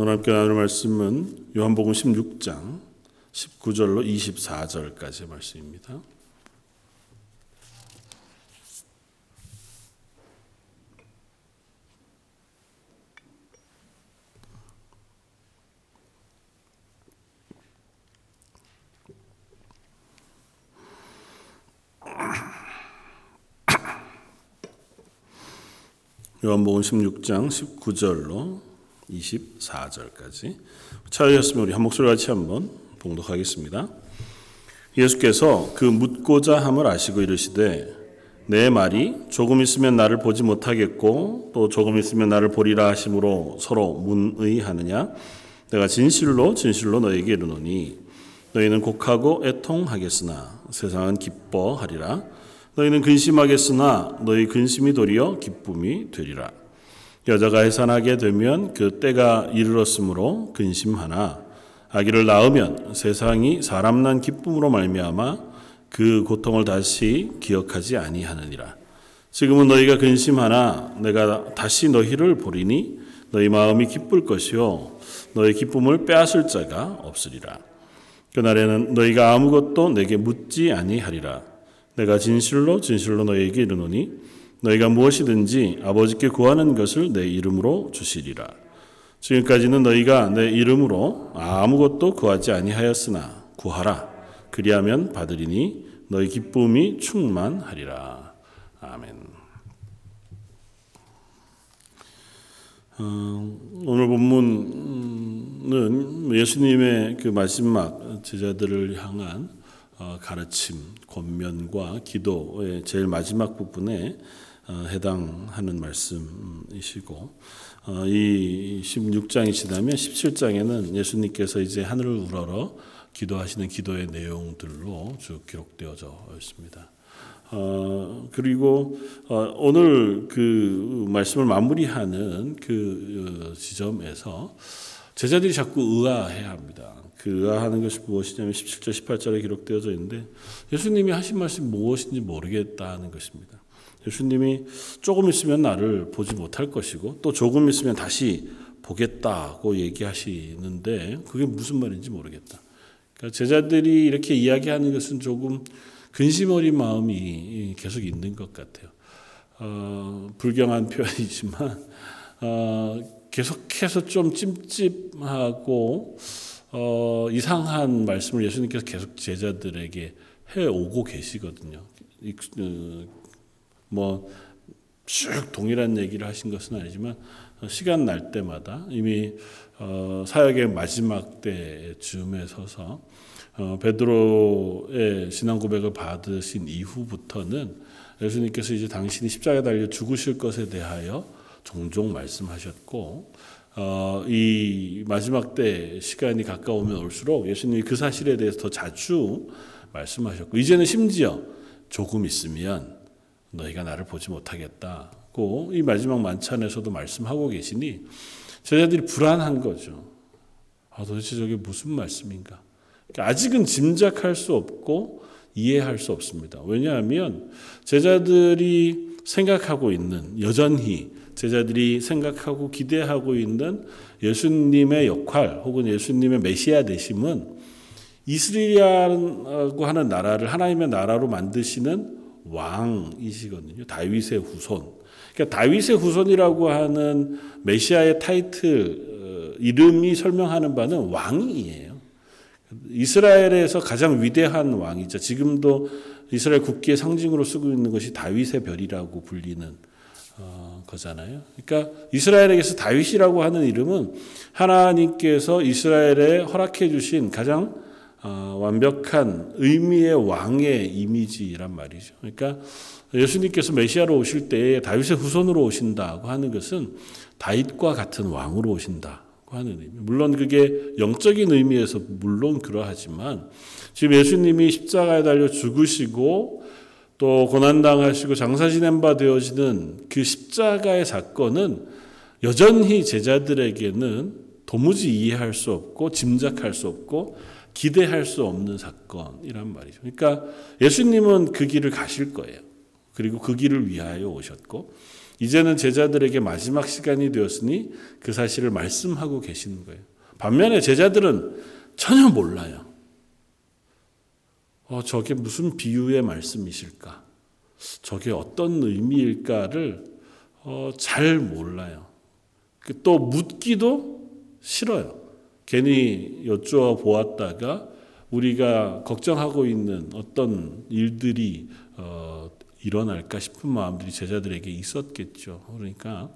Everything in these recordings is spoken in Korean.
오늘 함께 나눌 말씀은 요한복음 16장 19절로 24절까지의 말씀입니다. 요한복음 16장 19절로 24절까지 차였으면 우리 한 목소리 같이 한번 봉독하겠습니다. 예수께서 그 묻고자 함을 아시고 이르시되 내 말이 조금 있으면 나를 보지 못하겠고 또 조금 있으면 나를 보리라 하심으로 서로 문의하느냐 내가 진실로 진실로 너에게 이르노니 너희는 곡하고 애통하겠으나 세상은 기뻐하리라 너희는 근심하겠으나 너희 근심이 도리어 기쁨이 되리라. 여자가 해산하게 되면 그 때가 이르렀으므로 근심하나 아기를 낳으면 세상이 사람 난 기쁨으로 말미암아 그 고통을 다시 기억하지 아니하느니라. 지금은 너희가 근심하나 내가 다시 너희를 보리니 너희 마음이 기쁠 것이요 너희 기쁨을 빼앗을 자가 없으리라. 그날에는 너희가 아무것도 내게 묻지 아니하리라. 내가 진실로 진실로 너희에게 이르노니 너희가 무엇이든지 아버지께 구하는 것을 내 이름으로 주시리라. 지금까지는 너희가 내 이름으로 아무것도 구하지 아니하였으나 구하라. 그리하면 받으리니 너희 기쁨이 충만하리라. 아멘. 어, 오늘 본문은 예수님의 그 마지막 제자들을 향한 어, 가르침, 권면과 기도의 제일 마지막 부분에 어, 해당하는 말씀이시고 어, 이 16장이 지나면 17장에는 예수님께서 이제 하늘을 우러러 기도하시는 기도의 내용들로 쭉 기록되어져 있습니다. 어, 그리고 어, 오늘 그 말씀을 마무리하는 그 지점에서 제자들이 자꾸 의아해야 합니다. 그 의아하는 것이 무엇이냐면 17절, 18절에 기록되어져 있는데 예수님이 하신 말씀이 무엇인지 모르겠다는 것입니다. 예수님이 조금 있으면 나를 보지 못할 것이고 또 조금 있으면 다시 보겠다고 얘기하시는데 그게 무슨 말인지 모르겠다. 그러니까 제자들이 이렇게 이야기하는 것은 조금 근심 어린 마음이 계속 있는 것 같아요. 어, 불경한 표현이지만 어, 계속해서 좀 찜찜하고 어, 이상한 말씀을 예수님께서 계속 제자들에게 해 오고 계시거든요. 어, 뭐쭉 동일한 얘기를 하신 것은 아니지만 어, 시간 날 때마다 이미 어, 사역의 마지막 때 즈음에 서서 어, 베드로의 신앙 고백을 받으신 이후부터는 예수님께서 이제 당신이 십자가에 달려 죽으실 것에 대하여 종종 말씀하셨고 어, 이 마지막 때 시간이 가까우면 올수록 예수님이 그 사실에 대해서 더 자주 말씀하셨고 이제는 심지어 조금 있으면 너희가 나를 보지 못하겠다고 이 마지막 만찬에서도 말씀하고 계시니 제자들이 불안한 거죠. 아, 도대체 저게 무슨 말씀인가? 그러니까 아직은 짐작할 수 없고 이해할 수 없습니다. 왜냐하면 제자들이 생각하고 있는 여전히 제자들이 생각하고 기대하고 있는 예수님의 역할 혹은 예수님의 메시아 되심은 이스라엘이라고 하는 나라를 하나님의 나라로 만드시는 왕이시거든요. 다윗의 후손. 그러니까 다윗의 후손이라고 하는 메시아의 타이틀 어, 이름이 설명하는 바는 왕이에요. 이스라엘에서 가장 위대한 왕이죠. 지금도 이스라엘 국기의 상징으로 쓰고 있는 것이 다윗의 별이라고 불리는 어, 거잖아요. 그러니까 이스라엘에게서 다윗이라고 하는 이름은 하나님께서 이스라엘에 허락해 주신 가장 어, 완벽한 의미의 왕의 이미지란 말이죠. 그러니까 예수님께서 메시아로 오실 때 다윗의 후손으로 오신다고 하는 것은 다윗과 같은 왕으로 오신다고 하는 의미. 물론 그게 영적인 의미에서 물론 그러하지만 지금 예수님이 십자가에 달려 죽으시고 또 고난당하시고 장사 지낸 바 되어지는 그 십자가의 사건은 여전히 제자들에게는 도무지 이해할 수 없고 짐작할 수 없고 기대할 수 없는 사건이란 말이죠. 그러니까 예수님은 그 길을 가실 거예요. 그리고 그 길을 위하여 오셨고 이제는 제자들에게 마지막 시간이 되었으니 그 사실을 말씀하고 계시는 거예요. 반면에 제자들은 전혀 몰라요. 어, 저게 무슨 비유의 말씀이실까? 저게 어떤 의미일까를 어, 잘 몰라요. 그또 묻기도 싫어요. 괜히 여쭈어 보았다가 우리가 걱정하고 있는 어떤 일들이 어, 일어날까 싶은 마음들이 제자들에게 있었겠죠. 그러니까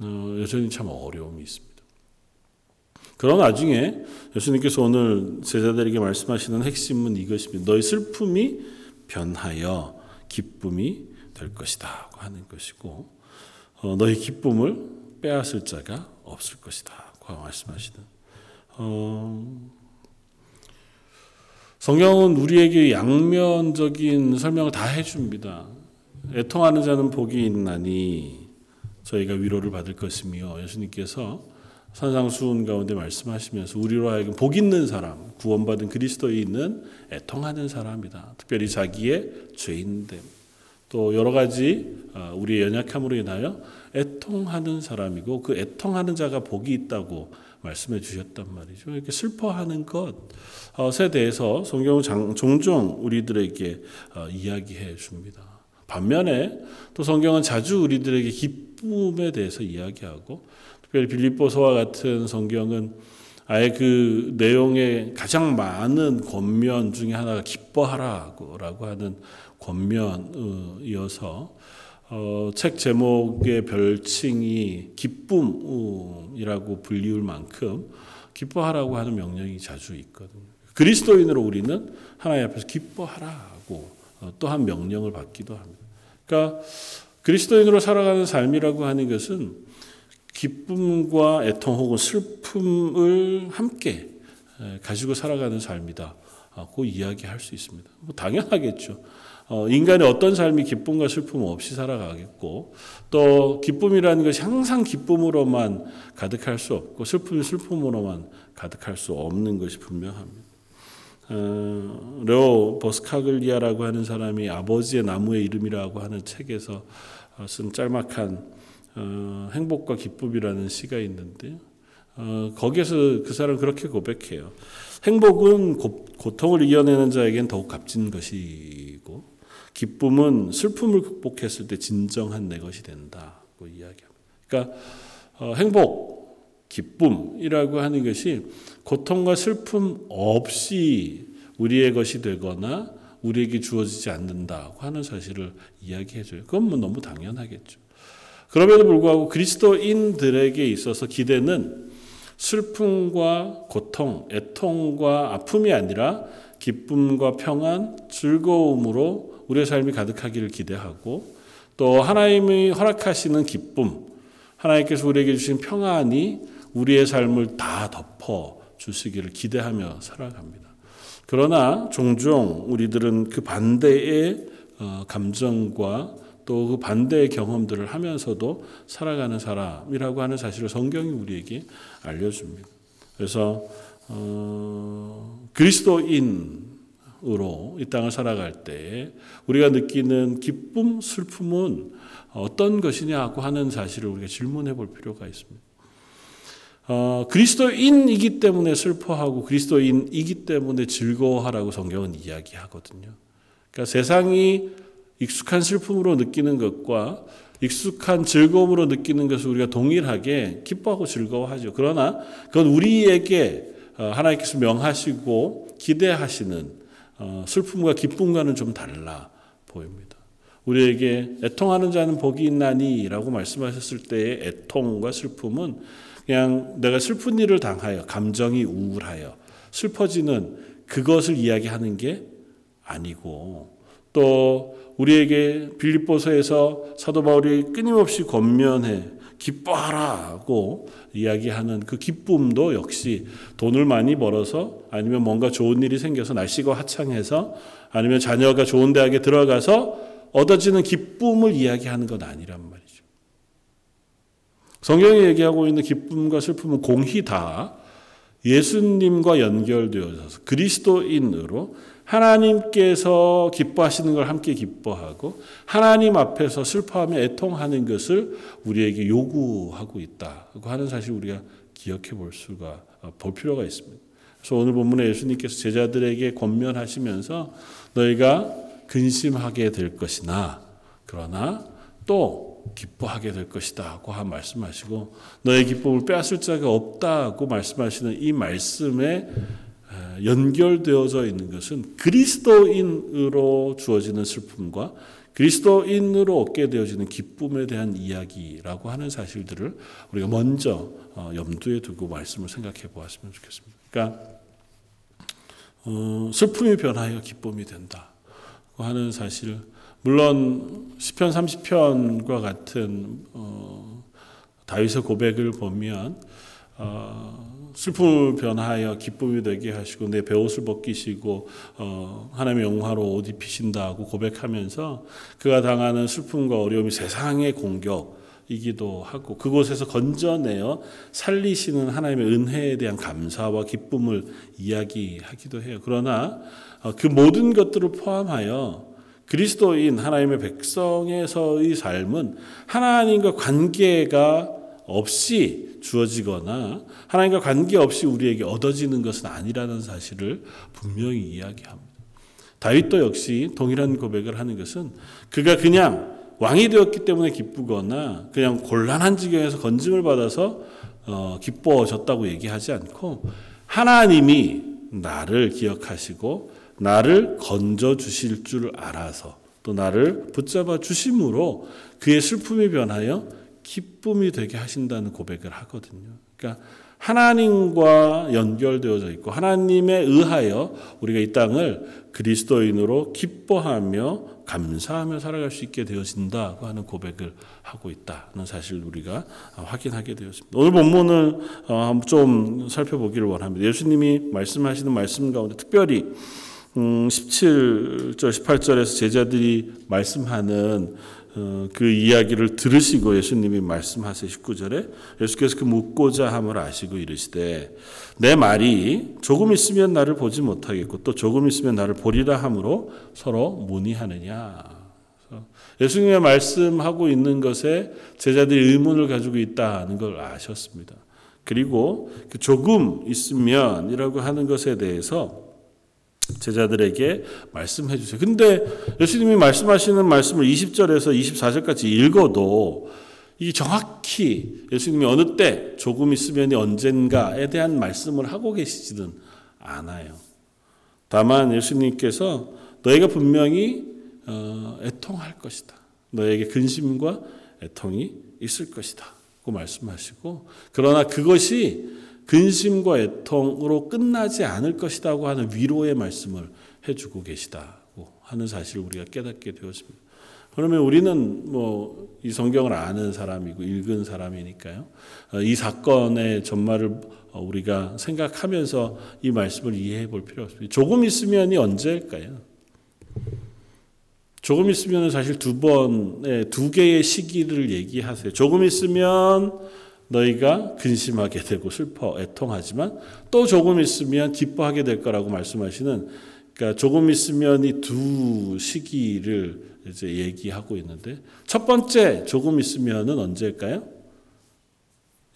어, 여전히 참 어려움이 있습니다. 그런 와중에 예수님께서 오늘 제자들에게 말씀하시는 핵심은 이것입니다. 너희 슬픔이 변하여 기쁨이 될 것이다 하는 것이고 어, 너희 기쁨을 빼앗을 자가 없을 것이다 고 말씀하시는 어, 성경은 우리에게 양면적인 설명을 다 해줍니다. 애통하는 자는 복이 있나니 저희가 위로를 받을 것이며 예수님께서 산상수훈 가운데 말씀하시면서 우리로 하여금 복 있는 사람, 구원받은 그리스도에 있는 애통하는 사람이다. 특별히 자기의 죄인됨, 또 여러 가지 어, 우리의 연약함으로 인하여 애통하는 사람이고 그 애통하는 자가 복이 있다고 말씀해 주셨단 말이죠. 이렇게 슬퍼하는 것에 대해서 성경은 종종 우리들에게 어, 이야기해 줍니다. 반면에 또 성경은 자주 우리들에게 기쁨에 대해서 이야기하고 특별히 빌립보서와 같은 성경은 아예 그 내용의 가장 많은 권면 중에 하나가 기뻐하라고 하는 권면이어서 어, 책 제목의 별칭이 기쁨이라고 불리울 만큼 기뻐하라고 하는 명령이 자주 있거든요. 그리스도인으로 우리는 하나님 앞에서 기뻐하라고 어, 또한 명령을 받기도 합니다. 그러니까 그리스도인으로 살아가는 삶이라고 하는 것은 기쁨과 애통 혹은 슬픔을 함께 가지고 살아가는 삶이다 고 이야기할 수 있습니다. 뭐 당연하겠죠. 어, 인간의 어떤 삶이 기쁨과 슬픔 없이 살아가겠고 또 기쁨이라는 것이 항상 기쁨으로만 가득할 수 없고 슬픔이 슬픔으로만 가득할 수 없는 것이 분명합니다. 어, 레오 버스카글리아라고 하는 사람이 아버지의 나무의 이름이라고 하는 책에서 쓴 짤막한 어, 행복과 기쁨이라는 시가 있는데요. 어, 거기에서 그 사람 그렇게 고백해요. 행복은 고, 고통을 이겨내는 자에겐 더욱 값진 것이고 기쁨은 슬픔을 극복했을 때 진정한 내 것이 된다고 이야기합니다. 그러니까 어, 행복, 기쁨이라고 하는 것이 고통과 슬픔 없이 우리의 것이 되거나 우리에게 주어지지 않는다고 하는 사실을 이야기해줘요. 그건 뭐 너무 당연하겠죠. 그럼에도 불구하고 그리스도인들에게 있어서 기대는 슬픔과 고통, 애통과 아픔이 아니라 기쁨과 평안, 즐거움으로 우리의 삶이 가득하기를 기대하고 또 하나님이 허락하시는 기쁨, 하나님께서 우리에게 주신 평안이 우리의 삶을 다 덮어 주시기를 기대하며 살아갑니다. 그러나 종종 우리들은 그 반대의 어, 감정과 또 그 반대의 경험들을 하면서도 살아가는 사람이라고 하는 사실을 성경이 우리에게 알려줍니다. 그래서 어, 그리스도인으로 이 땅을 살아갈 때 우리가 느끼는 기쁨, 슬픔은 어떤 것이냐고 하는 사실을 우리가 질문해 볼 필요가 있습니다. 어, 그리스도인이기 때문에 슬퍼하고 그리스도인이기 때문에 즐거워하라고 성경은 이야기하거든요. 그러니까 세상이 익숙한 슬픔으로 느끼는 것과 익숙한 즐거움으로 느끼는 것을 우리가 동일하게 기뻐하고 즐거워하죠. 그러나 그건 우리에게 어, 하나님께서 명하시고 기대하시는 어, 슬픔과 기쁨과는 좀 달라 보입니다. 우리에게 애통하는 자는 복이 있나니라고 말씀하셨을 때의 애통과 슬픔은 그냥 내가 슬픈 일을 당하여 감정이 우울하여 슬퍼지는 그것을 이야기하는 게 아니고 또 우리에게 빌립보서에서 사도 바울이 끊임없이 권면해 기뻐하라고 이야기하는 그 기쁨도 역시 돈을 많이 벌어서 아니면 뭔가 좋은 일이 생겨서 날씨가 화창해서 아니면 자녀가 좋은 대학에 들어가서 얻어지는 기쁨을 이야기하는 건 아니란 말이죠. 성경이 얘기하고 있는 기쁨과 슬픔은 공히 다 예수님과 연결되어서 그리스도인으로 하나님께서 기뻐하시는 걸 함께 기뻐하고 하나님 앞에서 슬퍼하며 애통하는 것을 우리에게 요구하고 있다고 하는 사실 우리가 기억해 볼 수가 볼 필요가 있습니다. 그래서 오늘 본문에 예수님께서 제자들에게 권면하시면서 너희가 근심하게 될 것이나 그러나 또 기뻐하게 될 것이다고 한 말씀하시고 너의 기쁨을 빼앗을 자가 없다고 말씀하시는 이 말씀에 연결되어져 있는 것은 그리스도인으로 주어지는 슬픔과 그리스도인으로 얻게 되어지는 기쁨에 대한 이야기라고 하는 사실들을 우리가 먼저 어, 염두에 두고 말씀을 생각해 보았으면 좋겠습니다. 그러니까 어, 슬픔이 변하여 기쁨이 된다 하는 사실 물론 시편 30편과 같은 어, 다윗의 고백을 보면 어, 슬픔을 변하여 기쁨이 되게 하시고 내 베옷을 벗기시고 어, 하나님의 영화로 옷 입히신다고 고백하면서 그가 당하는 슬픔과 어려움이 세상의 공격이기도 하고 그곳에서 건져내어 살리시는 하나님의 은혜에 대한 감사와 기쁨을 이야기하기도 해요. 그러나 어, 그 모든 것들을 포함하여 그리스도인 하나님의 백성에서의 삶은 하나님과 관계가 없이 주어지거나 하나님과 관계없이 우리에게 얻어지는 것은 아니라는 사실을 분명히 이야기합니다. 다윗도 역시 동일한 고백을 하는 것은 그가 그냥 왕이 되었기 때문에 기쁘거나 그냥 곤란한 지경에서 건짐을 받아서 어, 기뻐졌다고 얘기하지 않고 하나님이 나를 기억하시고 나를 건져 주실 줄 알아서 또 나를 붙잡아 주심으로 그의 슬픔이 변하여 기쁨이 되게 하신다는 고백을 하거든요. 그러니까 하나님과 연결되어져 있고 하나님에 의하여 우리가 이 땅을 그리스도인으로 기뻐하며 감사하며 살아갈 수 있게 되어진다고 하는 고백을 하고 있다는 사실을 우리가 확인하게 되었습니다. 오늘 본문을 어, 좀 살펴보기를 원합니다. 예수님이 말씀하시는 말씀 가운데 특별히 17절, 음, 18절에서 제자들이 말씀하는 어, 그 이야기를 들으시고 예수님이 말씀하세요. 19절에 예수께서 그 묻고자 함을 아시고 이르시되 내 말이 조금 있으면 나를 보지 못하겠고 또 조금 있으면 나를 보리라 함으로 서로 문의하느냐. 예수님의 말씀하고 있는 것에 제자들이 의문을 가지고 있다는 걸 아셨습니다. 그리고 그 조금 있으면이라고 하는 것에 대해서 제자들에게 말씀해 주세요. 근데 예수님이 말씀하시는 말씀을 20절에서 24절까지 읽어도 이 정확히 예수님이 어느 때 조금 있으면 언젠가에 대한 말씀을 하고 계시지는 않아요. 다만 예수님께서 너희가 분명히 어, 애통할 것이다. 너에게 근심과 애통이 있을 것이다. 고 말씀하시고 그러나 그것이 근심과 애통으로 끝나지 않을 것이라고 하는 위로의 말씀을 해주고 계시다고 하는 사실을 우리가 깨닫게 되었습니다. 그러면 우리는 뭐 이 성경을 아는 사람이고 읽은 사람이니까요. 어, 이 사건의 전말을 우리가 생각하면서 이 말씀을 이해해 볼 필요 없습니다. 조금 있으면이 언제일까요? 조금 있으면 사실 두 번의 두 개의 시기를 얘기하세요. 조금 있으면 너희가 근심하게 되고 슬퍼 애통하지만 또 조금 있으면 기뻐하게 될 거라고 말씀하시는 그러니까 조금 있으면 이 두 시기를 이제 얘기하고 있는데 첫 번째 조금 있으면은 언제일까요?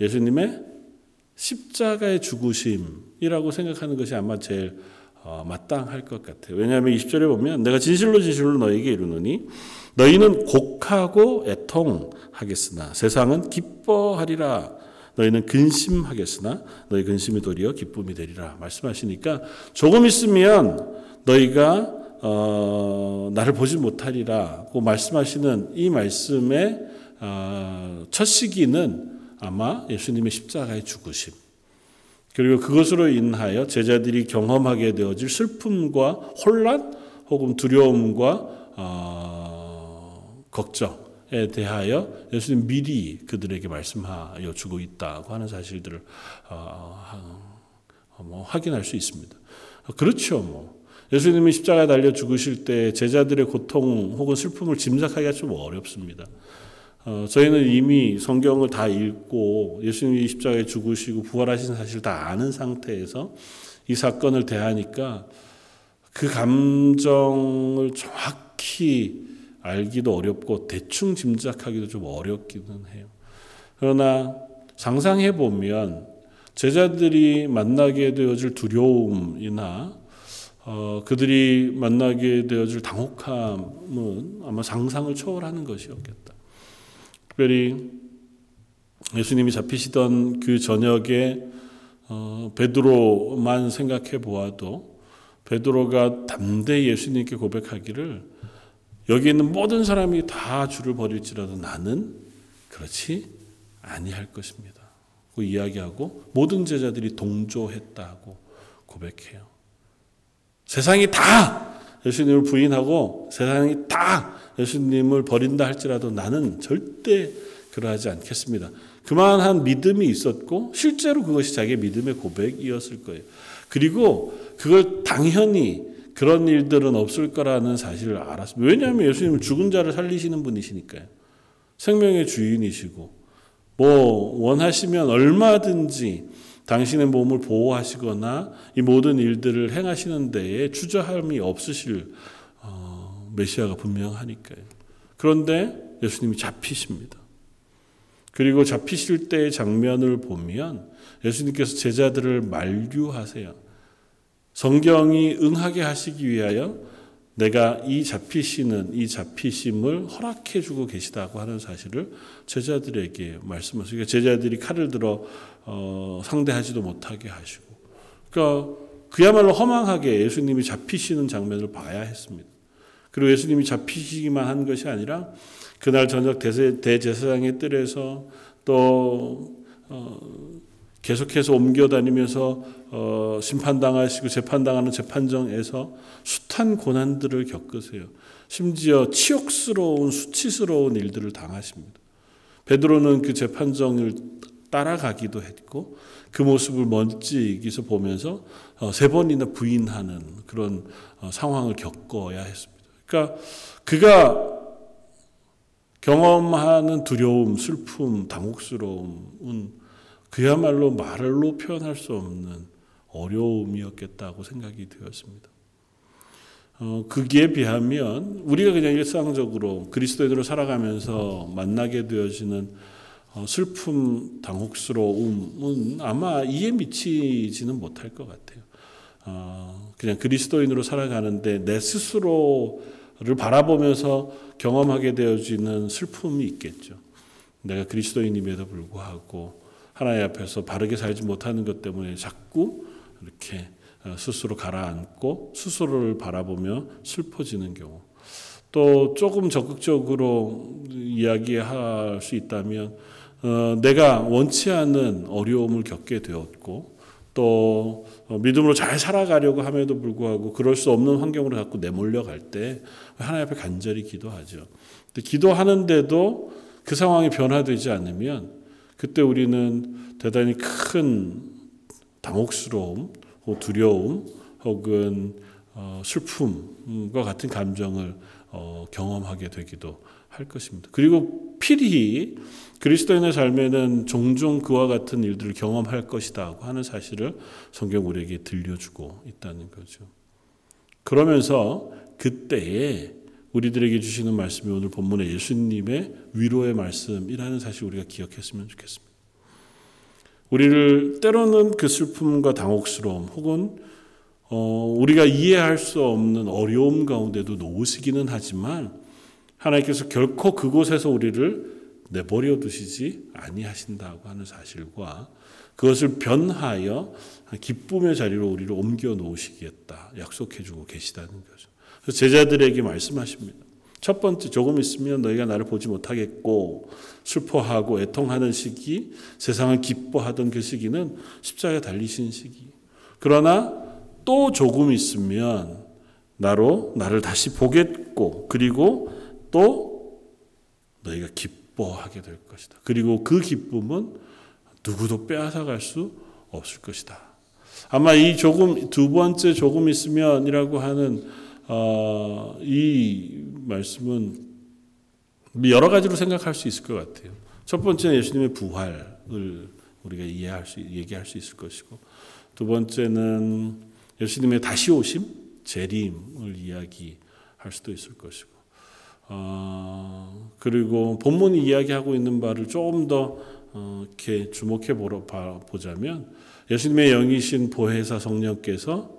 예수님의 십자가의 죽으심이라고 생각하는 것이 아마 제일 어, 마땅할 것 같아요. 왜냐하면 20절에 보면 내가 진실로 진실로 너에게 이르노니 너희는 곡하고 애통 하겠으나 세상은 기뻐하리라. 너희는 근심하겠으나 너희 근심이 도리어 기쁨이 되리라. 말씀하시니까 조금 있으면 너희가 어, 나를 보지 못하리라고 말씀하시는 이 말씀의 어, 첫 시기는 아마 예수님의 십자가의 죽으심 그리고 그것으로 인하여 제자들이 경험하게 되어질 슬픔과 혼란 혹은 두려움과 어, 걱정 에 대하여 예수님 미리 그들에게 말씀하여 주고 있다고 하는 사실들을 어, 어, 뭐 확인할 수 있습니다. 그렇죠, 뭐. 예수님이 십자가에 달려 죽으실 때 제자들의 고통 혹은 슬픔을 짐작하기가 좀 어렵습니다. 어, 저희는 이미 성경을 다 읽고 예수님이 십자가에 죽으시고 부활하신 사실 다 아는 상태에서 이 사건을 대하니까 그 감정을 정확히 알기도 어렵고 대충 짐작하기도 좀 어렵기는 해요. 그러나 상상해 보면 제자들이 만나게 되어질 두려움이나 어, 그들이 만나게 되어질 당혹함은 아마 상상을 초월하는 것이었겠다. 특별히 예수님이 잡히시던 그 저녁에 어, 베드로만 생각해 보아도 베드로가 담대히 예수님께 고백하기를 여기 있는 모든 사람이 다 주를 버릴지라도 나는 그렇지 아니할 것입니다. 그 이야기하고 모든 제자들이 동조했다고 고백해요. 세상이 다 예수님을 부인하고 세상이 다 예수님을 버린다 할지라도 나는 절대 그러하지 않겠습니다. 그만한 믿음이 있었고 실제로 그것이 자기의 믿음의 고백이었을 거예요. 그리고 그걸 당연히 그런 일들은 없을 거라는 사실을 알았습니다. 왜냐하면 예수님은 죽은 자를 살리시는 분이시니까요. 생명의 주인이시고 뭐 원하시면 얼마든지 당신의 몸을 보호하시거나 이 모든 일들을 행하시는 데에 주저함이 없으실 어, 메시아가 분명하니까요. 그런데 예수님이 잡히십니다. 그리고 잡히실 때의 장면을 보면 예수님께서 제자들을 만류하세요. 성경이 응하게 하시기 위하여 내가 이 잡히시는 이 잡히심을 허락해 주고 계시다고 하는 사실을 제자들에게 말씀하시고 그러니까 제자들이 칼을 들어 어, 상대하지도 못하게 하시고 그러니까 그야말로 허망하게 예수님이 잡히시는 장면을 봐야 했습니다. 그리고 예수님이 잡히시기만 한 것이 아니라 그날 저녁 대제사장의 뜰에서 또 어, 계속해서 옮겨 다니면서 어, 심판당하시고 재판당하는 재판정에서 숱한 고난들을 겪으세요. 심지어 치욕스러운 수치스러운 일들을 당하십니다. 베드로는 그 재판정을 따라가기도 했고 그 모습을 먼지기서 보면서 어, 세 번이나 부인하는 그런 어, 상황을 겪어야 했습니다. 그러니까 그가 경험하는 두려움, 슬픔, 당혹스러움은 그야말로 말로 표현할 수 없는 어려움이었겠다고 생각이 되었습니다. 어, 그기에 비하면 우리가 그냥 일상적으로 그리스도인으로 살아가면서 만나게 되어지는 어, 슬픔, 당혹스러움은 아마 이해 미치지는 못할 것 같아요. 어, 그냥 그리스도인으로 살아가는데 내 스스로를 바라보면서 경험하게 되어지는 슬픔이 있겠죠. 내가 그리스도인임에도 불구하고 하나님 앞에서 바르게 살지 못하는 것 때문에 자꾸 이렇게 어, 스스로 가라앉고 스스로를 바라보며 슬퍼지는 경우. 또 조금 적극적으로 이야기할 수 있다면 어, 내가 원치 않는 어려움을 겪게 되었고 또 어, 믿음으로 잘 살아가려고 함에도 불구하고 그럴 수 없는 환경으로 자꾸 내몰려 갈 때 하나님 앞에 간절히 기도하죠. 기도하는데도 그 상황이 변화되지 않으면 그때 우리는 대단히 큰 당혹스러움, 두려움 혹은 어, 슬픔과 같은 감정을 어, 경험하게 되기도 할 것입니다. 그리고 필히 그리스도인의 삶에는 종종 그와 같은 일들을 경험할 것이다 하는 사실을 성경 우리에게 들려주고 있다는 거죠. 그러면서 그때에 우리들에게 주시는 말씀이 오늘 본문의 예수님의 위로의 말씀이라는 사실 우리가 기억했으면 좋겠습니다. 우리를 때로는 그 슬픔과 당혹스러움 혹은 어, 우리가 이해할 수 없는 어려움 가운데도 놓으시기는 하지만 하나님께서 결코 그곳에서 우리를 내버려 두시지 아니하신다고 하는 사실과 그것을 변하여 기쁨의 자리로 우리를 옮겨 놓으시겠다 약속해 주고 계시다는 거죠. 그래서 제자들에게 말씀하십니다. 첫 번째 조금 있으면 너희가 나를 보지 못하겠고 슬퍼하고 애통하는 시기, 세상을 기뻐하던 그 시기는 십자가에 달리신 시기. 그러나 또 조금 있으면 나로 나를 다시 보겠고 그리고 또 너희가 기뻐하게 될 것이다. 그리고 그 기쁨은 누구도 빼앗아갈 수 없을 것이다. 아마 이 조금 두 번째 조금 있으면이라고 하는 어, 이 말씀은 여러 가지로 생각할 수 있을 것 같아요. 첫 번째는 예수님의 부활을 우리가 이해할 수, 얘기할 수 있을 것이고, 두 번째는 예수님의 다시 오심, 재림을 이야기할 수도 있을 것이고, 어, 그리고 본문이 이야기하고 있는 바를 조금 더 어, 이렇게 주목해 보자면 예수님의 영이신 보혜사 성령께서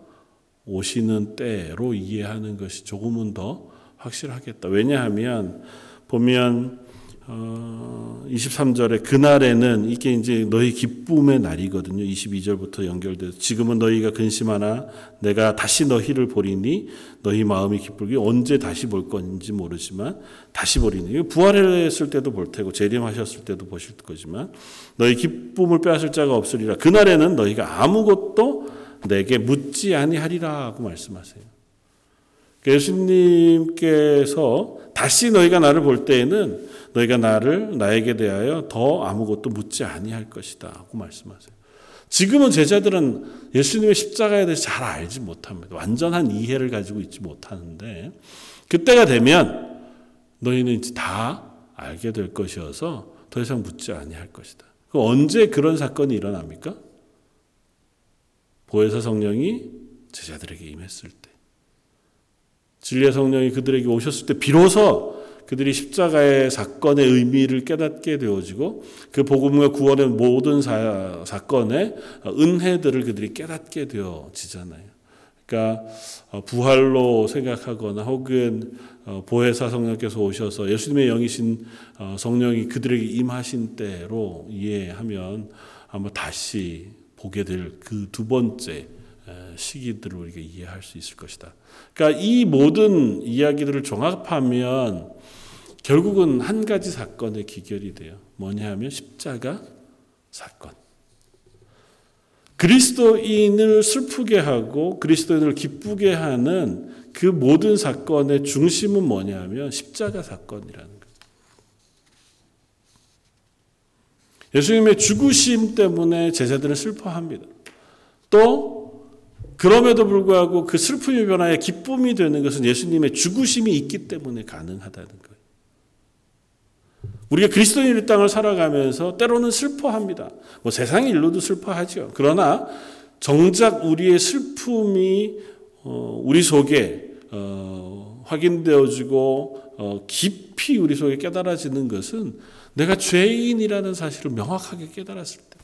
오시는 때로 이해하는 것이 조금은 더 확실하겠다. 왜냐하면 보면 어, 23절에 그날에는 이게 이제 너희 기쁨의 날이거든요. 22절부터 연결돼서 지금은 너희가 근심하나 내가 다시 너희를 보리니 너희 마음이 기쁘기 언제 다시 볼 건지 모르지만 다시 보리니 부활했을 때도 볼 테고 재림하셨을 때도 보실 거지만 너희 기쁨을 빼앗을 자가 없으리라. 그날에는 너희가 아무것도 내게 묻지 아니하리라고 말씀하세요. 예수님께서 다시 너희가 나를 볼 때에는 너희가 나를 나에게 대하여 더 아무것도 묻지 아니할 것이다고 말씀하세요. 지금은 제자들은 예수님의 십자가에 대해서 잘 알지 못합니다. 완전한 이해를 가지고 있지 못하는데 그때가 되면 너희는 이제 다 알게 될 것이어서 더 이상 묻지 아니할 것이다. 언제 그런 사건이 일어납니까? 보혜사 성령이 제자들에게 임했을 때, 진리의 성령이 그들에게 오셨을 때 비로소 그들이 십자가의 사건의 의미를 깨닫게 되어지고 그 복음과 구원의 모든 사, 사건의 은혜들을 그들이 깨닫게 되어지잖아요. 그러니까 어, 부활로 생각하거나 혹은 어, 보혜사 성령께서 오셔서 예수님의 영이신 어, 성령이 그들에게 임하신 때로 이해하면 아마 다시 보게 될 그 두 번째 시기들을 우리가 이해할 수 있을 것이다. 그러니까 이 모든 이야기들을 종합하면 결국은 한 가지 사건의 기결이 돼요. 뭐냐 하면 십자가 사건. 그리스도인을 슬프게 하고 그리스도인을 기쁘게 하는 그 모든 사건의 중심은 뭐냐 하면 십자가 사건이라는 예수님의 죽으심 때문에 제자들은 슬퍼합니다. 또 그럼에도 불구하고 그 슬픔의 변화에 기쁨이 되는 것은 예수님의 죽으심이 있기 때문에 가능하다는 거예요. 우리가 그리스도인의 땅을 살아가면서 때로는 슬퍼합니다. 뭐 세상 일로도 슬퍼하죠. 그러나 정작 우리의 슬픔이 어, 우리 속에 어, 확인되어지고 어, 깊이 우리 속에 깨달아지는 것은 내가 죄인이라는 사실을 명확하게 깨달았을 때,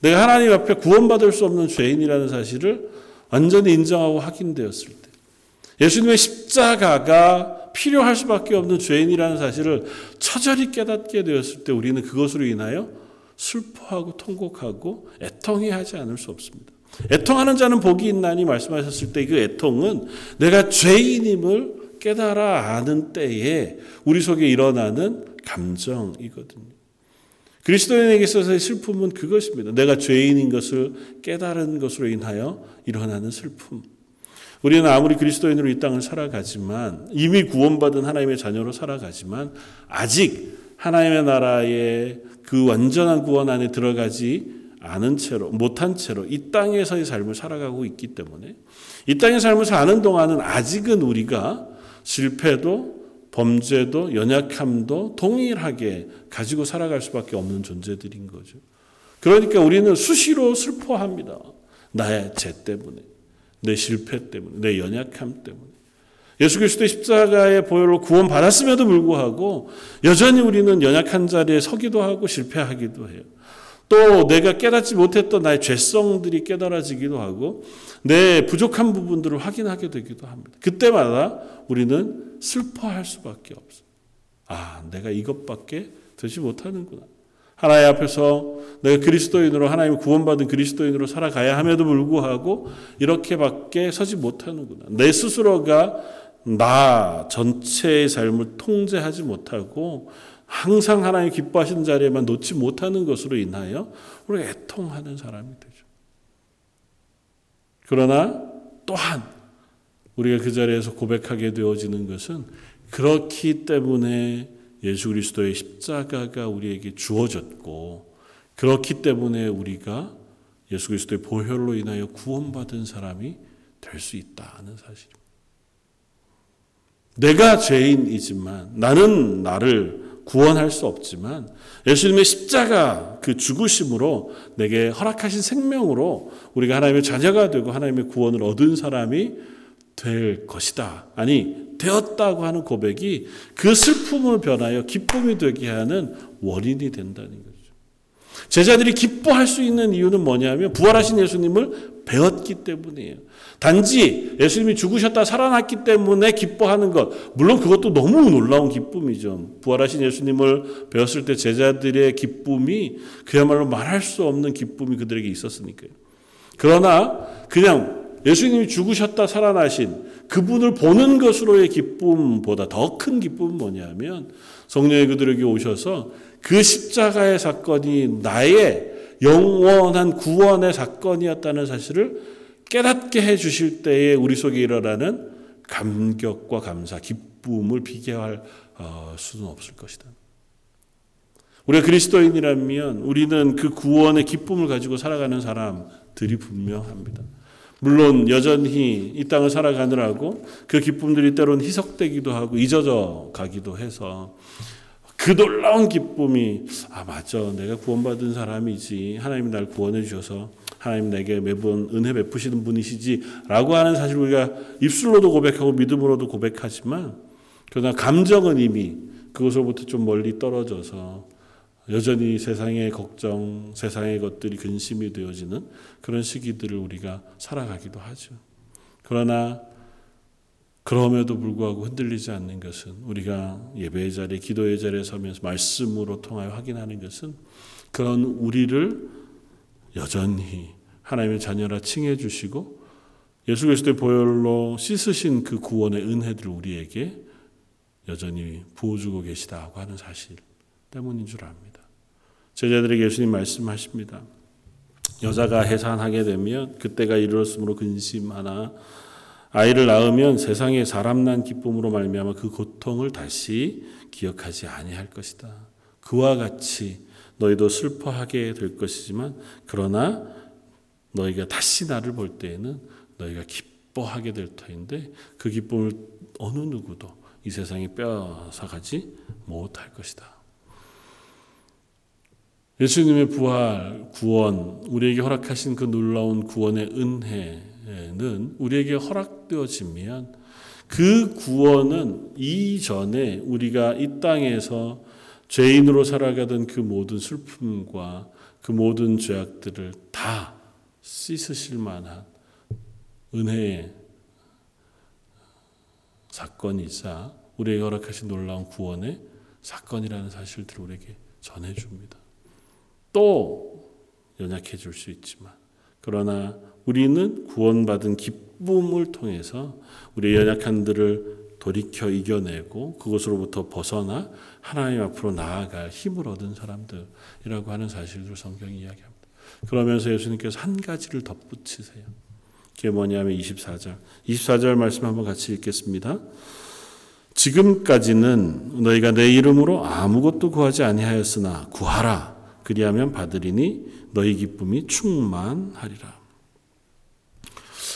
내가 하나님 앞에 구원받을 수 없는 죄인이라는 사실을 완전히 인정하고 확인되었을 때, 예수님의 십자가가 필요할 수밖에 없는 죄인이라는 사실을 처절히 깨닫게 되었을 때 우리는 그것으로 인하여 슬퍼하고 통곡하고 애통해 하지 않을 수 없습니다. 애통하는 자는 복이 있나니 말씀하셨을 때 그 애통은 내가 죄인임을 깨달아 아는 때에 우리 속에 일어나는 감정이거든요. 그리스도인에게 있어서의 슬픔은 그것입니다. 내가 죄인인 것을 깨달은 것으로 인하여 일어나는 슬픔. 우리는 아무리 그리스도인으로 이 땅을 살아가지만 이미 구원받은 하나님의 자녀로 살아가지만 아직 하나님의 나라의 그 완전한 구원 안에 들어가지 않은 채로 못한 채로 이 땅에서의 삶을 살아가고 있기 때문에 이 땅의 삶을 사는 동안은 아직은 우리가 실패도 범죄도 연약함도 동일하게 가지고 살아갈 수밖에 없는 존재들인 거죠. 그러니까 우리는 수시로 슬퍼합니다. 나의 죄 때문에. 내 실패 때문에, 내 연약함 때문에. 예수 그리스도의 십자가의 보혈로 구원받았음에도 불구하고 여전히 우리는 연약한 자리에 서기도 하고 실패하기도 해요. 또 내가 깨닫지 못했던 나의 죄성들이 깨달아지기도 하고 내 부족한 부분들을 확인하게 되기도 합니다. 그때마다 우리는 슬퍼할 수밖에 없어요. 아, 내가 이것밖에 되지 못하는구나. 하나님 앞에서 내가 그리스도인으로 하나님 구원받은 그리스도인으로 살아가야 함에도 불구하고 이렇게밖에 서지 못하는구나. 내 스스로가 나 전체의 삶을 통제하지 못하고 항상 하나님 기뻐하시는 자리에만 놓지 못하는 것으로 인하여 우리가 애통하는 사람이 되죠. 그러나 또한 우리가 그 자리에서 고백하게 되어지는 것은 그렇기 때문에 예수 그리스도의 십자가가 우리에게 주어졌고 그렇기 때문에 우리가 예수 그리스도의 보혈로 인하여 구원받은 사람이 될 수 있다는 사실입니다. 내가 죄인이지만 나는 나를 구원할 수 없지만 예수님의 십자가 그 죽으심으로 내게 허락하신 생명으로 우리가 하나님의 자녀가 되고 하나님의 구원을 얻은 사람이 될 것이다. 아니, 되었다고 하는 고백이 그 슬픔을 변하여 기쁨이 되게 하는 원인이 된다는 거죠. 제자들이 기뻐할 수 있는 이유는 뭐냐면 부활하신 예수님을 배웠기 때문이에요. 단지 예수님이 죽으셨다 살아났기 때문에 기뻐하는 것. 물론 그것도 너무 놀라운 기쁨이죠. 부활하신 예수님을 배웠을 때 제자들의 기쁨이 그야말로 말할 수 없는 기쁨이 그들에게 있었으니까요. 그러나 그냥 예수님이 죽으셨다 살아나신 그분을 보는 것으로의 기쁨보다 더 큰 기쁨은 뭐냐면 성령이 그들에게 오셔서 그 십자가의 사건이 나의 영원한 구원의 사건이었다는 사실을 깨닫게 해 주실 때에 우리 속에 일어나는 감격과 감사, 기쁨을 비교할 어, 수는 없을 것이다. 우리가 그리스도인이라면 우리는 그 구원의 기쁨을 가지고 살아가는 사람들이 분명합니다. 물론 여전히 이 땅을 살아가느라고 그 기쁨들이 때로는 희석되기도 하고 잊어져 가기도 해서 그 놀라운 기쁨이 아 맞아 내가 구원받은 사람이지 하나님이 날 구원해 주셔서 하나님 내게 매번 은혜 베푸시는 분이시지라고 하는 사실 우리가 입술로도 고백하고 믿음으로도 고백하지만 그러나 감정은 이미 그것으로부터 좀 멀리 떨어져서 여전히 세상의 걱정, 세상의 것들이 근심이 되어지는 그런 시기들을 우리가 살아가기도 하죠. 그러나 그럼에도 불구하고 흔들리지 않는 것은 우리가 예배의 자리에 기도의 자리에 서면서 말씀으로 통하여 확인하는 것은 그런 우리를 여전히 하나님의 자녀라 칭해 주시고 예수 그리스도의 보혈로 씻으신 그 구원의 은혜들을 우리에게 여전히 부어주고 계시다고 하는 사실 때문인 줄 압니다. 제자들에게 예수님 말씀하십니다. 여자가 해산하게 되면 그때가 이르렀으므로 근심하나 아이를 낳으면 세상에 사람 난 기쁨으로 말미암아 그 고통을 다시 기억하지 아니할 것이다. 그와 같이 너희도 슬퍼하게 될 것이지만 그러나 너희가 다시 나를 볼 때에는 너희가 기뻐하게 될 터인데 그 기쁨을 어느 누구도 이 세상에 빼앗아가지 못할 것이다. 예수님의 부활, 구원, 우리에게 허락하신 그 놀라운 구원의 은혜 는 우리에게 허락되어지면 그 구원은 이전에 우리가 이 땅에서 죄인으로 살아가던 그 모든 슬픔과 그 모든 죄악들을 다 씻으실 만한 은혜의 사건이자 우리에게 허락하신 놀라운 구원의 사건이라는 사실들을 우리에게 전해줍니다. 또 연약해질 수 있지만 그러나 우리는 구원받은 기쁨을 통해서 우리의 연약한들을 돌이켜 이겨내고 그것으로부터 벗어나 하나님 앞으로 나아갈 힘을 얻은 사람들이라고 하는 사실을 성경이 이야기합니다. 그러면서 예수님께서 한 가지를 덧붙이세요. 그게 뭐냐면 24절. 24절 말씀 한번 같이 읽겠습니다. 지금까지는 너희가 내 이름으로 아무것도 구하지 아니하였으나 구하라. 그리하면 받으리니 너희 기쁨이 충만하리라.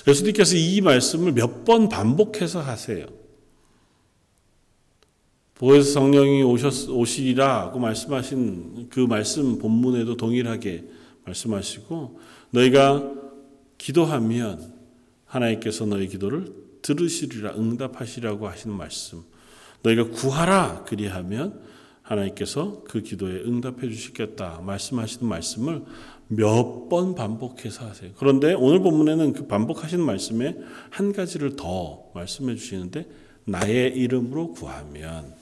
예수님께서 이 말씀을 몇 번 반복해서 하세요. 보혜사 성령이 오셨, 오시리라고 말씀하신 그 말씀 본문에도 동일하게 말씀하시고 너희가 기도하면 하나님께서 너희 기도를 들으시리라 응답하시라고 하시는 말씀. 너희가 구하라 그리하면 하나님께서 그 기도에 응답해 주시겠다 말씀하시는 말씀을 몇 번 반복해서 하세요. 그런데 오늘 본문에는 그 반복하시는 말씀에 한 가지를 더 말씀해 주시는데 나의 이름으로 구하면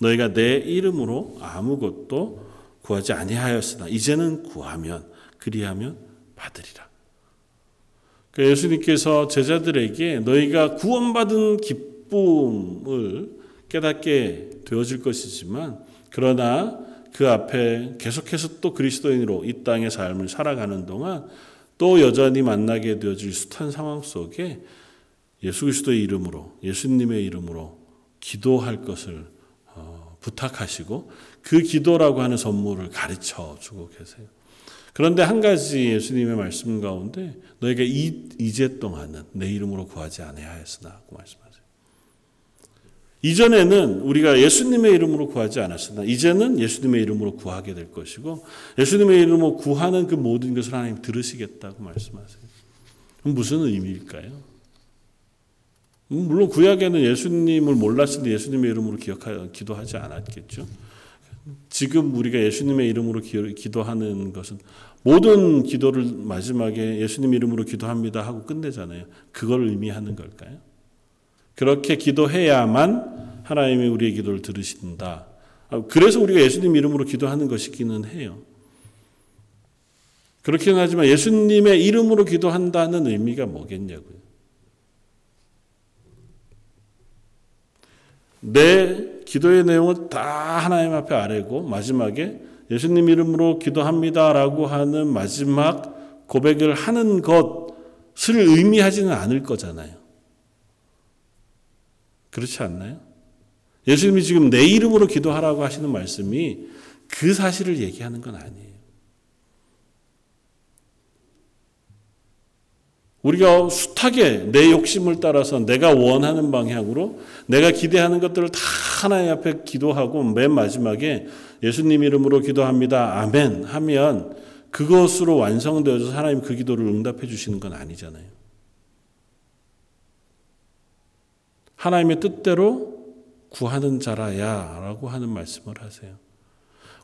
너희가 내 이름으로 아무것도 구하지 아니하였으나 이제는 구하면 그리하면 받으리라. 그러니까 예수님께서 제자들에게 너희가 구원받은 기쁨을 깨닫게 되어질 것이지만 그러나 그 앞에 계속해서 또 그리스도인으로 이 땅의 삶을 살아가는 동안 또 여전히 만나게 되어질 숱한 상황 속에 예수 그리스도의 이름으로 예수님의 이름으로 기도할 것을 어, 부탁하시고 그 기도라고 하는 선물을 가르쳐 주고 계세요. 그런데 한 가지 예수님의 말씀 가운데 너희가 이, 이제 동안은 내 이름으로 구하지 아니하였으나 고 말씀하세요. 이전에는 우리가 예수님의 이름으로 구하지 않았으나 이제는 예수님의 이름으로 구하게 될 것이고 예수님의 이름으로 구하는 그 모든 것을 하나님 들으시겠다고 말씀하세요. 무슨 의미일까요? 음, 물론 구약에는 예수님을 몰랐을 때 예수님의 이름으로 기억하 기도하지 않았겠죠. 지금 우리가 예수님의 이름으로 기도하는 것은 모든 기도를 마지막에 예수님 이름으로 기도합니다 하고 끝내잖아요. 그걸 의미하는 걸까요? 그렇게 기도해야만 하나님이 우리의 기도를 들으신다. 아, 그래서 우리가 예수님 이름으로 기도하는 것이기는 해요. 그렇긴 하지만 예수님의 이름으로 기도한다는 의미가 뭐겠냐고요. 내 기도의 내용은 다 하나님 앞에 아뢰고 마지막에 예수님 이름으로 기도합니다라고 하는 마지막 고백을 하는 것을 의미하지는 않을 거잖아요. 그렇지 않나요? 예수님이 지금 내 이름으로 기도하라고 하시는 말씀이 그 사실을 얘기하는 건 아니에요. 우리가 숱하게 내 욕심을 따라서 내가 원하는 방향으로 내가 기대하는 것들을 다 하나님 앞에 기도하고 맨 마지막에 예수님 이름으로 기도합니다. 아멘 하면 그것으로 완성되어서 하나님 그 기도를 응답해 주시는 건 아니잖아요. 하나님의 뜻대로 구하는 자라야 라고 하는 말씀을 하세요.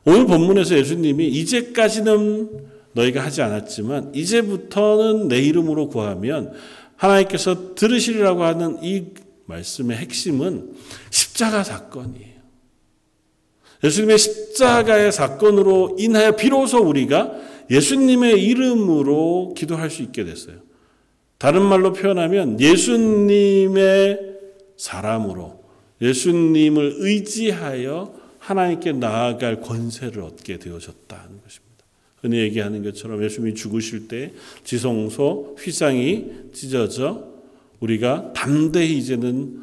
오늘 본문에서 예수님이 이제까지는 너희가 하지 않았지만 이제부터는 내 이름으로 구하면 하나님께서 들으시리라고 하는 이 말씀의 핵심은 십자가 사건이에요. 예수님의 십자가의 사건으로 인하여 비로소 우리가 예수님의 이름으로 기도할 수 있게 됐어요. 다른 말로 표현하면 예수님의 사람으로 예수님을 의지하여 하나님께 나아갈 권세를 얻게 되어졌다는 것입니다. 흔히 얘기하는 것처럼 예수님이 죽으실 때 지성소 휘상이 찢어져 우리가 담대히 이제는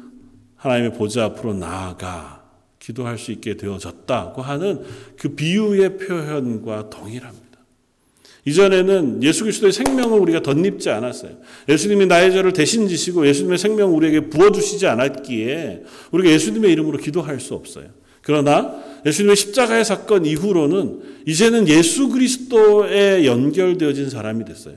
하나님의 보좌 앞으로 나아가 기도할 수 있게 되어졌다고 하는 그 비유의 표현과 동일합니다. 이전에는 예수 그리스도의 생명을 우리가 덧입지 않았어요. 예수님이 나의 죄를 대신 지시고 예수님의 생명을 우리에게 부어주시지 않았기에 우리가 예수님의 이름으로 기도할 수 없어요. 그러나 예수님의 십자가의 사건 이후로는 이제는 예수 그리스도에 연결되어진 사람이 됐어요.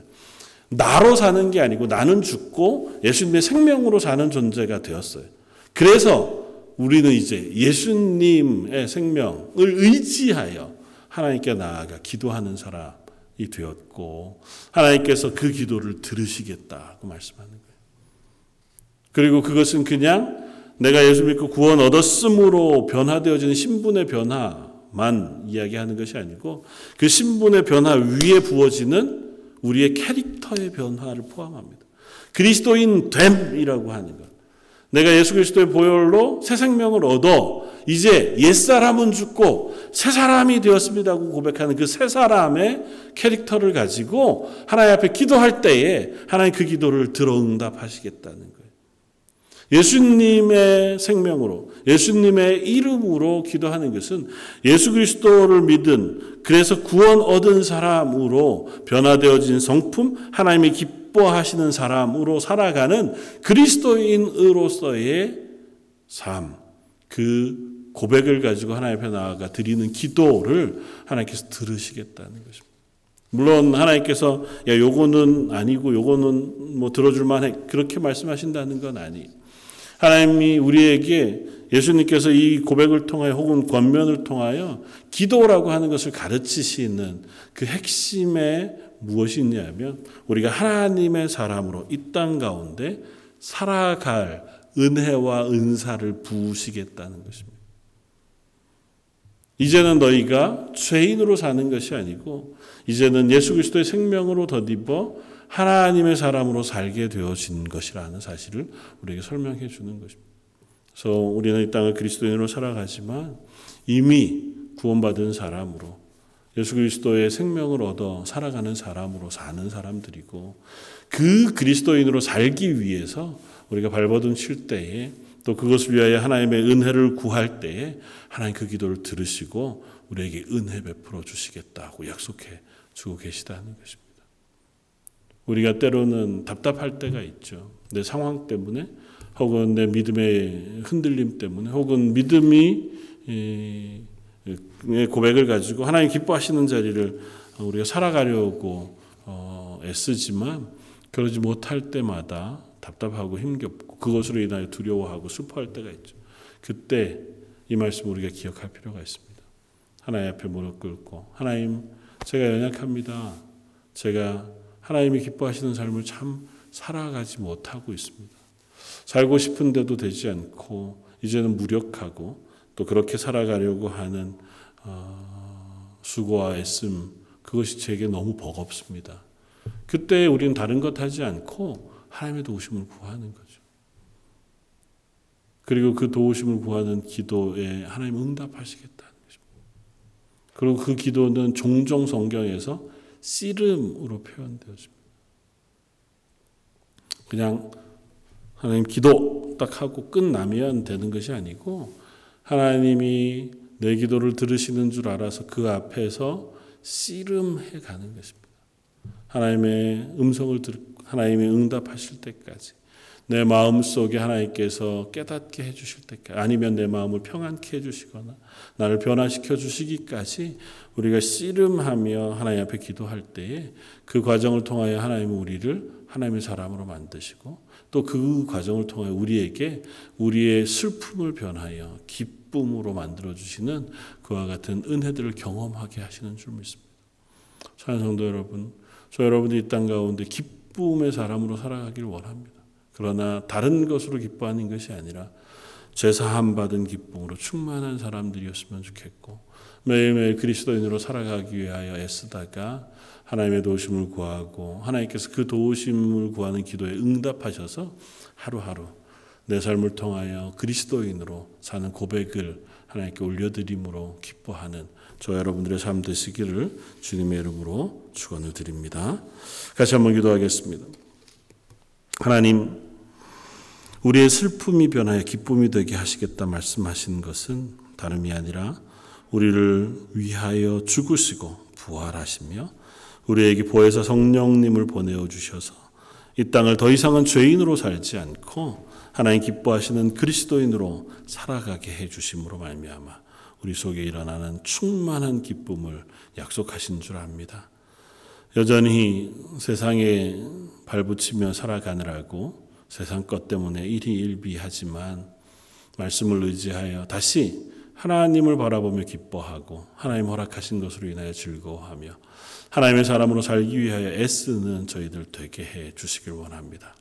나로 사는 게 아니고 나는 죽고 예수님의 생명으로 사는 존재가 되었어요. 그래서 우리는 이제 예수님의 생명을 의지하여 하나님께 나아가 기도하는 사람 이 되었고 하나님께서 그 기도를 들으시겠다고 말씀하는 거예요. 그리고 그것은 그냥 내가 예수 믿고 구원 얻었음으로 변화되어지는 신분의 변화만 이야기하는 것이 아니고 그 신분의 변화 위에 부어지는 우리의 캐릭터의 변화를 포함합니다. 그리스도인 됨이라고 하는 것. 내가 예수 그리스도의 보혈로 새 생명을 얻어 이제 옛사람은 죽고 새 사람이 되었습니다고 고백하는 그 새 사람의 캐릭터를 가지고 하나님 앞에 기도할 때에 하나님 그 기도를 들어 응답하시겠다는 거예요. 예수님의 생명으로, 예수님의 이름으로 기도하는 것은 예수 그리스도를 믿은, 그래서 구원 얻은 사람으로 변화되어진 성품, 하나님이 기 뻐하시는 사람으로 살아가는 그리스도인으로서의 삶, 그 고백을 가지고 하나님 앞에 나아가 드리는 기도를 하나님께서 들으시겠다는 것입니다. 물론 하나님께서 야 요거는 아니고 요거는 뭐 들어줄 만해 그렇게 말씀하신다는 건 아니에요. 하나님이 우리에게 예수님께서 이 고백을 통하여 혹은 권면을 통하여 기도라고 하는 것을 가르치시는 그 핵심에 무엇이 있냐면 우리가 하나님의 사람으로 이 땅 가운데 살아갈 은혜와 은사를 부으시겠다는 것입니다. 이제는 너희가 죄인으로 사는 것이 아니고 이제는 예수 그리스도의 생명으로 덧입어 하나님의 사람으로 살게 되어진 것이라는 사실을 우리에게 설명해 주는 것입니다. 그래서 우리는 이 땅을 그리스도인으로 살아가지만 이미 구원받은 사람으로 예수 그리스도의 생명을 얻어 살아가는 사람으로 사는 사람들이고 그 그리스도인으로 살기 위해서 우리가 발버둥 칠 때에 또 그것을 위하여 하나님의 은혜를 구할 때에 하나님 그 기도를 들으시고 우리에게 은혜 베풀어 주시겠다고 약속해 주고 계시다는 것입니다. 우리가 때로는 답답할 때가 있죠. 내 상황 때문에 혹은 내 믿음의 흔들림 때문에 혹은 믿음이 고백을 가지고 하나님 기뻐하시는 자리를 우리가 살아가려고 어, 애쓰지만 그러지 못할 때마다 답답하고 힘겹고 그것으로 인하여 두려워하고 슬퍼할 때가 있죠. 그때 이 말씀 우리가 기억할 필요가 있습니다. 하나님 앞에 무릎 꿇고 하나님 제가 연약합니다. 제가 하나님이 기뻐하시는 삶을 참 살아가지 못하고 있습니다. 살고 싶은데도 되지 않고 이제는 무력하고 또 그렇게 살아가려고 하는 어, 수고와 애씀 그것이 제게 너무 버겁습니다. 그때 우리는 다른 것 하지 않고 하나님의 도우심을 구하는 거죠. 그리고 그 도우심을 구하는 기도에 하나님 응답하시겠다는 것입니다. 그리고 그 기도는 종종 성경에서 씨름으로 표현되었습니다. 그냥 하나님 기도 딱 하고 끝나면 되는 것이 아니고 하나님이 내 기도를 들으시는 줄 알아서 그 앞에서 씨름해 가는 것입니다. 하나님의 음성을 들 하나님이 응답하실 때까지 내 마음 속에 하나님께서 깨닫게 해주실 때까지 아니면 내 마음을 평안케 해주시거나 나를 변화시켜 주시기까지 우리가 씨름하며 하나님 앞에 기도할 때에 그 과정을 통하여 하나님은 우리를 하나님의 사람으로 만드시고 또 그 과정을 통하여 우리에게 우리의 슬픔을 변하여 기쁨 으로 만들어 주시는 그와 같은 은혜들을 경험하게 하시는 줄 믿습니다. 사랑하는 성도 여러분, 저 여러분들이 이 땅 가운데 기쁨의 사람으로 살아가기를 원합니다. 그러나 다른 것으로 기뻐하는 것이 아니라 제사함 받은 기쁨으로 충만한 사람들이었으면 좋겠고 매일매일 그리스도인으로 살아가기 위하여 애쓰다가 하나님의 도우심을 구하고 하나님께서 그 도우심을 구하는 기도에 응답하셔서 하루하루 내 삶을 통하여 그리스도인으로 사는 고백을 하나님께 올려드림으로 기뻐하는 저 여러분들의 삶 되시기를 주님의 이름으로 축원을 드립니다. 같이 한번 기도하겠습니다. 하나님, 우리의 슬픔이 변하여 기쁨이 되게 하시겠다 말씀하신 것은 다름이 아니라 우리를 위하여 죽으시고 부활하시며 우리에게 보혜사 성령님을 보내어 주셔서 이 땅을 더 이상은 죄인으로 살지 않고 하나님 기뻐하시는 그리스도인으로 살아가게 해 주심으로 말미암아 우리 속에 일어나는 충만한 기쁨을 약속하신 줄 압니다. 여전히 세상에 발붙이며 살아가느라고 세상 것 때문에 일희일비하지만 말씀을 의지하여 다시 하나님을 바라보며 기뻐하고 하나님 허락하신 것으로 인하여 즐거워하며 하나님의 사람으로 살기 위하여 애쓰는 저희들 되게 해 주시길 원합니다.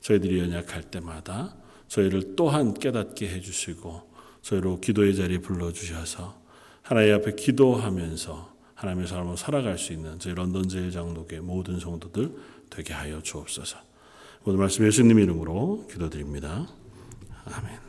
저희들이 연약할 때마다 저희를 또한 깨닫게 해 주시고 저희로 기도의 자리에 불러 주셔서 하나님 앞에 기도하면서 하나님의 사람으로 살아갈 수 있는 저희 런던 제일 장독의 모든 성도들 되게 하여 주옵소서. 오늘 말씀 예수님 이름으로 기도드립니다. 아멘.